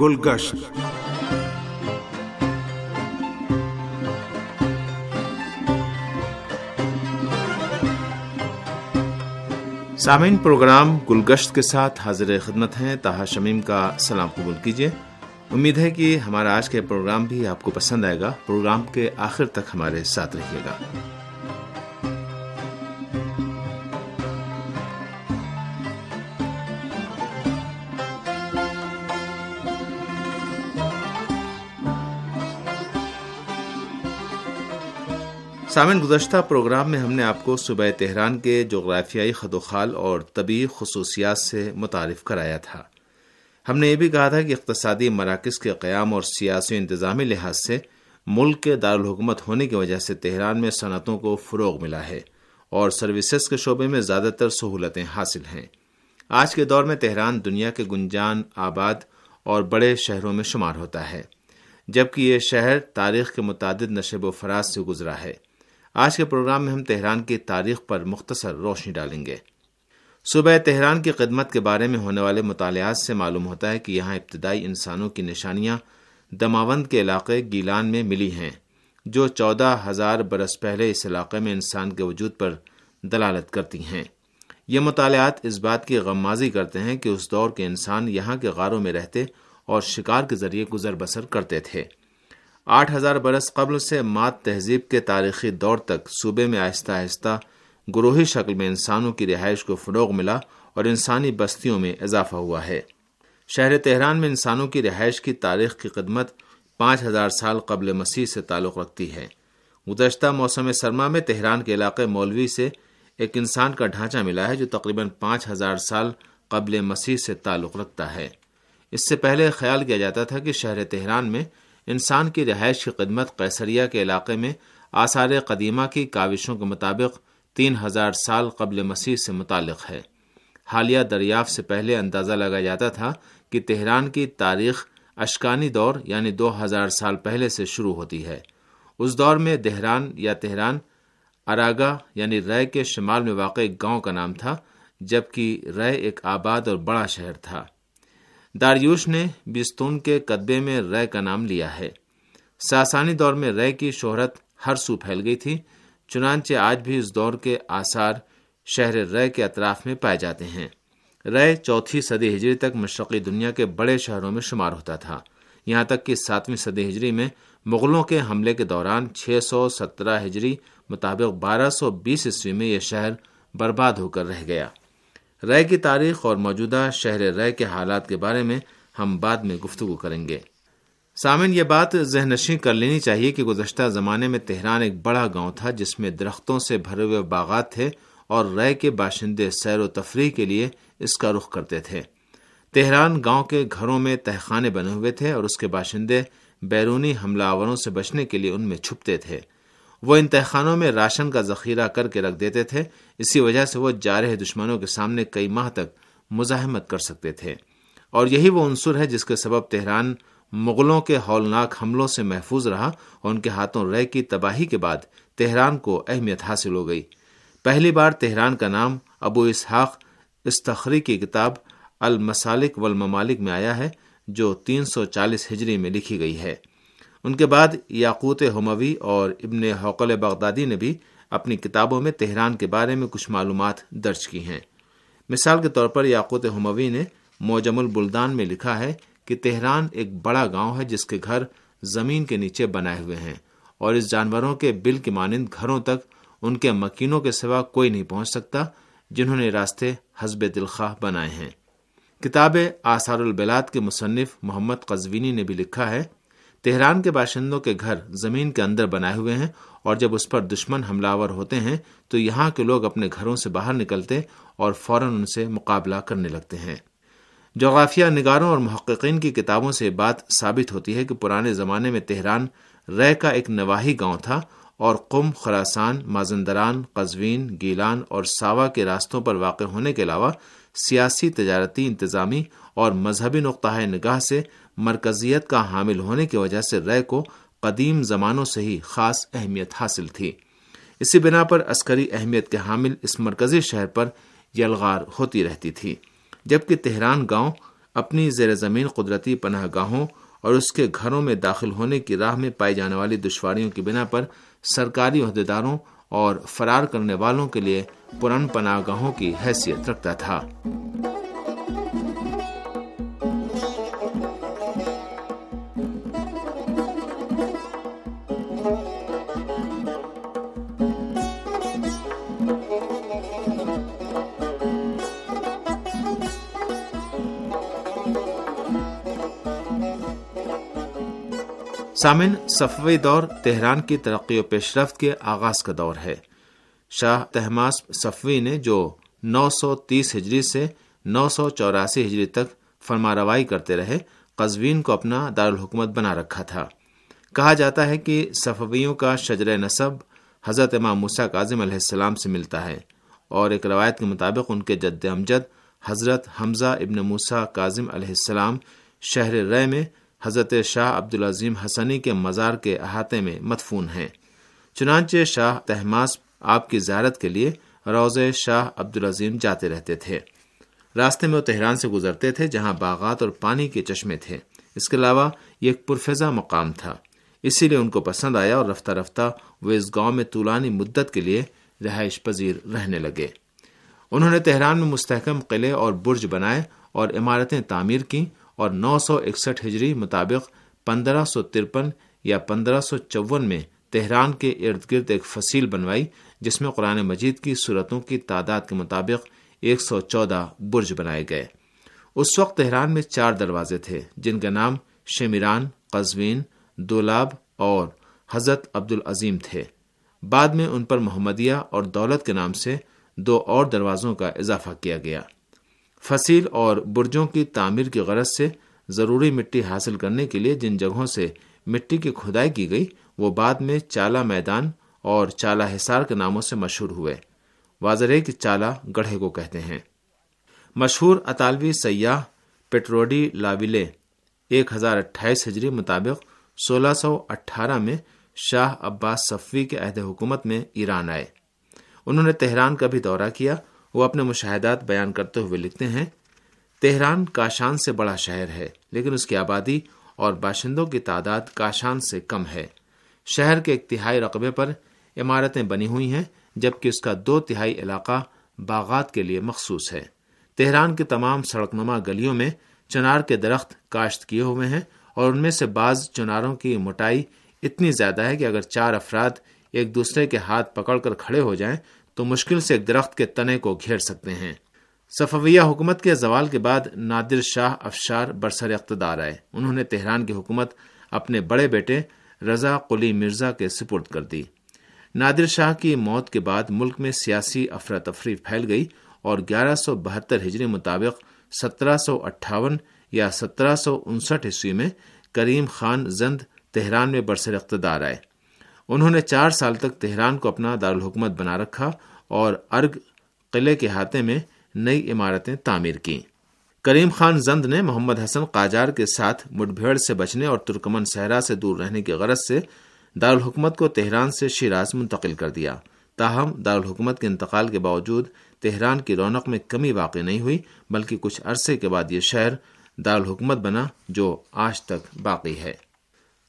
گلگشت۔ سامعین، پروگرام گلگشت کے ساتھ حاضر خدمت ہیں تاہا شمیم کا۔ سلام قبول کیجیے امید ہے کہ ہمارا آج کا پروگرام بھی آپ کو پسند آئے گا۔ پروگرام کے آخر تک ہمارے ساتھ رہیے گا۔ سامن گزشتہ پروگرام میں ہم نے آپ کو صوبہ تہران کے جغرافیائی خد و خال اور طبی خصوصیات سے متعارف کرایا تھا۔ ہم نے یہ بھی کہا تھا کہ اقتصادی مراکز کے قیام اور سیاسی انتظامی لحاظ سے ملک کے دارالحکومت ہونے کی وجہ سے تہران میں صنعتوں کو فروغ ملا ہے اور سروسز کے شعبے میں زیادہ تر سہولتیں حاصل ہیں۔ آج کے دور میں تہران دنیا کے گنجان، آباد اور بڑے شہروں میں شمار ہوتا ہے، جبکہ یہ شہر تاریخ کے متعدد نشب و فراز سے گزرا ہے۔ آج کے پروگرام میں ہم تہران کی تاریخ پر مختصر روشنی ڈالیں گے۔ صبح تہران کی خدمت کے بارے میں ہونے والے مطالعات سے معلوم ہوتا ہے کہ یہاں ابتدائی انسانوں کی نشانیاں دماوند کے علاقے گیلان میں ملی ہیں، جو چودہ ہزار برس پہلے اس علاقے میں انسان کے وجود پر دلالت کرتی ہیں۔ یہ مطالعات اس بات کی غمازی کرتے ہیں کہ اس دور کے انسان یہاں کے غاروں میں رہتے اور شکار کے ذریعے گزر بسر کرتے تھے۔ آٹھ ہزار برس قبل سے مات تہذیب کے تاریخی دور تک صوبے میں آہستہ آہستہ گروہی شکل میں انسانوں کی رہائش کو فروغ ملا اور انسانی بستیوں میں اضافہ ہوا ہے۔ شہر تہران میں انسانوں کی رہائش کی تاریخ کی خدمت پانچ ہزار سال قبل مسیح سے تعلق رکھتی ہے۔ گزشتہ موسم سرما میں تہران کے علاقے مولوی سے ایک انسان کا ڈھانچہ ملا ہے جو تقریباً پانچ ہزار سال قبل مسیح سے تعلق رکھتا ہے۔ اس سے پہلے خیال کیا جاتا تھا کہ شہر تہران میں انسان کی رہائش کی خدمت قیصریہ کے علاقے میں آثار قدیمہ کی کاوشوں کے مطابق تین ہزار سال قبل مسیح سے متعلق ہے۔ حالیہ دریافت سے پہلے اندازہ لگا جاتا تھا کہ تہران کی تاریخ اشکانی دور یعنی دو ہزار سال پہلے سے شروع ہوتی ہے۔ اس دور میں دہران یا تہران، اراگا یعنی رے کے شمال میں واقع ایک گاؤں کا نام تھا، جبکہ رے ایک آباد اور بڑا شہر تھا۔ داریوش نے بستون کے قدبے میں رے کا نام لیا ہے۔ ساسانی دور میں رے کی شہرت ہر سو پھیل گئی تھی، چنانچہ آج بھی اس دور کے آثار شہر رے کے اطراف میں پائے جاتے ہیں۔ رے چوتھی صدی ہجری تک مشرقی دنیا کے بڑے شہروں میں شمار ہوتا تھا۔ یہاں تک کہ ساتویں صدی ہجری میں مغلوں کے حملے کے دوران چھ سو سترہ ہجری مطابق بارہ سو بیس عیسوی میں یہ شہر برباد ہو کر رہ گیا۔ رے کی تاریخ اور موجودہ شہر رے کے حالات کے بارے میں ہم بعد میں گفتگو کریں گے۔ سامن یہ بات ذہن نشیں کر لینی چاہیے کہ گزشتہ زمانے میں تہران ایک بڑا گاؤں تھا جس میں درختوں سے بھرے ہوئے باغات تھے اور رے کے باشندے سیر و تفریح کے لیے اس کا رخ کرتے تھے۔ تہران گاؤں کے گھروں میں تہخانے بنے ہوئے تھے اور اس کے باشندے بیرونی حملہ آوروں سے بچنے کے لیے ان میں چھپتے تھے۔ وہ ان تہخانوں میں راشن کا ذخیرہ کر کے رکھ دیتے تھے، اسی وجہ سے وہ جارح دشمنوں کے سامنے کئی ماہ تک مزاحمت کر سکتے تھے۔ اور یہی وہ عنصر ہے جس کے سبب تہران مغلوں کے ہولناک حملوں سے محفوظ رہا اور ان کے ہاتھوں رے کی تباہی کے بعد تہران کو اہمیت حاصل ہو گئی۔ پہلی بار تہران کا نام ابو اسحاق استخری کی کتاب المسالک والممالک میں آیا ہے، جو تین سو چالیس ہجری میں لکھی گئی ہے۔ ان کے بعد یاقوت ہموی اور ابن حوقل بغدادی نے بھی اپنی کتابوں میں تہران کے بارے میں کچھ معلومات درج کی ہیں۔ مثال کے طور پر یاقوت ہموی نے موجم البلدان میں لکھا ہے کہ تہران ایک بڑا گاؤں ہے جس کے گھر زمین کے نیچے بنائے ہوئے ہیں اور اس جانوروں کے بل کے مانند گھروں تک ان کے مکینوں کے سوا کوئی نہیں پہنچ سکتا جنہوں نے راستے حزب دلخواہ بنائے ہیں۔ کتاب آثار البلاد کے مصنف محمد قزوینی نے بھی لکھا ہے تہران کے باشندوں کے گھر زمین کے اندر بنائے ہوئے ہیں اور جب اس پر دشمن حملہ ہوتے ہیں، تو یہاں کے لوگ اپنے گھروں سے باہر نکلتے اور فوراً ان سے مقابلہ کرنے لگتے ہیں۔ جغرافیہ نگاروں اور محققین کی کتابوں سے بات ثابت ہوتی ہے کہ پرانے زمانے میں تہران رے کا ایک نواحی گاؤں تھا اور قم، خراسان، مازندران، قزوین، گیلان اور ساوا کے راستوں پر واقع ہونے کے علاوہ سیاسی تجارتی انتظامی اور مذہبی نقطۂ نگاہ سے مرکزیت کا حامل ہونے کی وجہ سے رے کو قدیم زمانوں سے ہی خاص اہمیت حاصل تھی۔ اسی بنا پر عسکری اہمیت کے حامل اس مرکزی شہر پر یلغار ہوتی رہتی تھی، جبکہ تہران گاؤں اپنی زیر زمین قدرتی پناہ گاہوں اور اس کے گھروں میں داخل ہونے کی راہ میں پائی جانے والی دشواریوں کی بنا پر سرکاری عہدیداروں اور فرار کرنے والوں کے لیے پرن پناہ گاہوں کی حیثیت رکھتا تھا۔ سامن صفوی دور تہران کی ترقی و پیش رفت کے آغاز کا دور ہے۔ شاہ تہماس صفوی نے جو نو سو تیس ہجری سے نو سو چوراسی ہجری تک فرما روائی کرتے رہے، قزوین کو اپنا دارالحکومت بنا رکھا تھا۔ کہا جاتا ہے کہ صفویوں کا شجر نصب حضرت امام موسا کاظم علیہ السلام سے ملتا ہے اور ایک روایت کے مطابق ان کے جد امجد حضرت حمزہ ابن موسا کاظم علیہ السلام شہر رے میں حضرت شاہ عبدالعظیم حسنی کے مزار کے احاطے میں مدفون ہیں۔ چنانچہ شاہ تہماس آپ کی زیارت کے لیے روز شاہ عبدالعظیم جاتے رہتے تھے۔ راستے میں وہ تہران سے گزرتے تھے جہاں باغات اور پانی کے چشمے تھے۔ اس کے علاوہ یہ ایک پرفضا مقام تھا۔ اسی لیے ان کو پسند آیا اور رفتہ رفتہ وہ اس گاؤں میں طولانی مدت کے لیے رہائش پذیر رہنے لگے۔ انہوں نے تہران میں مستحکم قلعے اور برج بنائے اور عمارتیں تعمیر کی اور نو سو اکسٹھ ہجری مطابق پندرہ سو ترپن یا پندرہ سو چون میں تہران کے ارد گرد ایک فصیل بنوائی، جس میں قرآن مجید کی صورتوں کی تعداد کے مطابق ایک سو چودہ برج بنائے گئے۔ اس وقت تہران میں چار دروازے تھے، جن کا نام شمیران، قزوین، دولاب اور حضرت عبد العظیم تھے۔ بعد میں ان پر محمدیہ اور دولت کے نام سے دو اور دروازوں کا اضافہ کیا گیا۔ فصیل اور برجوں کی تعمیر کی غرض سے ضروری مٹی حاصل کرنے کے لیے جن جگہوں سے مٹی کی کھدائی کی گئی، وہ بعد میں چالا میدان اور چالا حصار کے ناموں سے مشہور ہوئے۔ واضح کی چالا گڑھے کو کہتے ہیں۔ مشہور اطالوی سیاح پیٹروڈی لاویلے، ایک ہزار اٹھائیس ہجری مطابق سولہ سو اٹھارہ میں شاہ عباس صفوی کے عہد حکومت میں ایران آئے۔ انہوں نے تہران کا بھی دورہ کیا وہ اپنے مشاہدات بیان کرتے ہوئے لکھتے ہیں، تہران کاشان سے بڑا شہر ہے، لیکن اس کی آبادی اور باشندوں کی تعداد کاشان سے کم ہے۔ شہر کے ایک تہائی رقبے پر عمارتیں بنی ہوئی ہیں، جبکہ اس کا دو تہائی علاقہ باغات کے لیے مخصوص ہے۔ تہران کے تمام سڑک نما گلیوں میں چنار کے درخت کاشت کیے ہوئے ہیں اور ان میں سے بعض چناروں کی موٹائی اتنی زیادہ ہے کہ اگر چار افراد ایک دوسرے کے ہاتھ پکڑ کر کھڑے ہو جائیں تو مشکل سے ایک درخت کے تنے کو گھیر سکتے ہیں۔ صفویہ حکومت کے زوال کے بعد نادر شاہ افشار برسر اقتدار آئے۔ انہوں نے تہران کی حکومت اپنے بڑے بیٹے رضا قلی مرزا کے سپرد کر دی۔ نادر شاہ کی موت کے بعد ملک میں سیاسی افراتفری پھیل گئی اور گیارہ سو بہتر ہجری مطابق سترہ سو اٹھاون یا سترہ سو انسٹھ عیسوی میں کریم خان زند تہران میں برسر اقتدار آئے۔ انہوں نے چار سال تک تہران کو اپنا دارالحکومت بنا رکھا اور ارگ قلعے کے ہاتھے میں نئی عمارتیں تعمیر کی کریم خان زند نے محمد حسن قاجار کے ساتھ مٹبھیڑ سے بچنے اور ترکمن صحرا سے دور رہنے کی غرض سے دارالحکومت کو تہران سے شیراز منتقل کر دیا۔ تاہم، دارالحکومت کے انتقال کے باوجود تہران کی رونق میں کمی واقع نہیں ہوئی، بلکہ کچھ عرصے کے بعد یہ شہر دارالحکومت بنا جو آج تک باقی ہے۔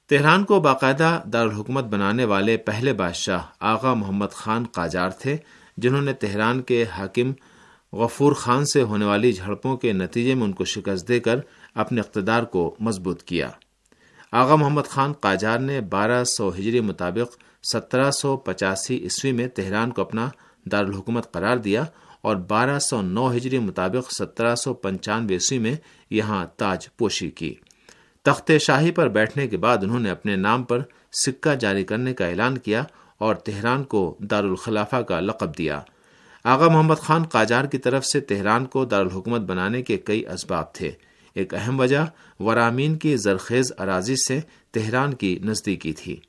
تہران کو باقاعدہ دارالحکومت بنانے والے پہلے بادشاہ آغا محمد خان قاجار تھے، جنہوں نے تہران کے حاکم غفور خان سے ہونے والی جھڑپوں کے نتیجے میں ان کو شکست دے کر اپنے اقتدار کو مضبوط کیا۔ آغا محمد خان قاجار نے بارہ سو ہجری مطابق سترہ سو پچاسی عیسوی میں تہران کو اپنا دارالحکومت قرار دیا اور بارہ سو نو ہجری مطابق سترہ سو پنچانوے عیسوی میں یہاں تاج پوشی کی۔ تخت شاہی پر بیٹھنے کے بعد انہوں نے اپنے نام پر سکہ جاری کرنے کا اعلان کیا اور تہران کو دارالخلافہ کا لقب دیا۔ آغا محمد خان قاجار کی طرف سے تہران کو دارالحکومت بنانے کے کئی اسباب تھے۔ ایک اہم وجہ ورامین کی زرخیز اراضی سے تہران کی نزدیکی تھی۔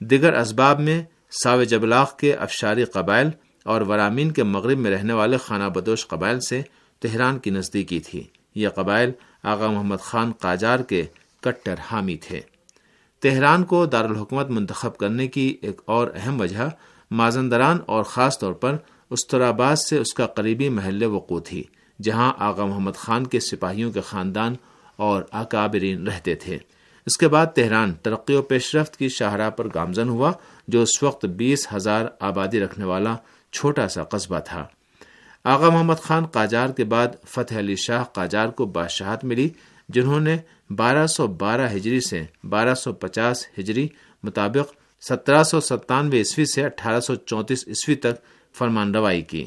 دیگر اسباب میں ساو جبلاخ کے افشاری قبائل اور ورامین کے مغرب میں رہنے والے خانہ بدوش قبائل سے تہران کی نزدیکی تھی۔ یہ قبائل آغا محمد خان قاجار کے کٹر حامی تھے۔ تہران کو دارالحکومت منتخب کرنے کی ایک اور اہم وجہ مازندران اور خاص طور پر استراباد سے اس کا قریبی محل وقوع تھی، جہاں آغا محمد خان کے سپاہیوں کے خاندان اور اکابرین رہتے تھے۔ اس کے بعد تہران ترقی و پیش رفت کی شاہراہ پر گامزن ہوا، جو اس وقت بیس ہزار آبادی رکھنے والا چھوٹا سا قصبہ تھا۔ آغا محمد خان قاجار کے بعد فتح علی شاہ قاجار کو بادشاہت ملی جنہوں نے بارہ سو بارہ ہجری سے بارہ سو پچاس ہجری مطابق سترہ سو ستانوے عیسوی سے اٹھارہ سو چونتیس عیسوی تک فرمان روائی کی۔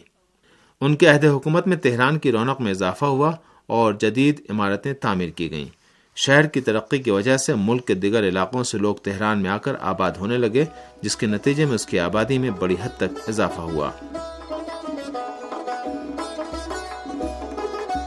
ان کے عہد حکومت میں تہران کی رونق میں اضافہ ہوا اور جدید عمارتیں تعمیر کی گئیں۔ شہر کی ترقی کی وجہ سے ملک کے دیگر علاقوں سے لوگ تہران میں آ کر آباد ہونے لگے، جس کے نتیجے میں اس کی آبادی میں بڑی حد تک اضافہ ہوا۔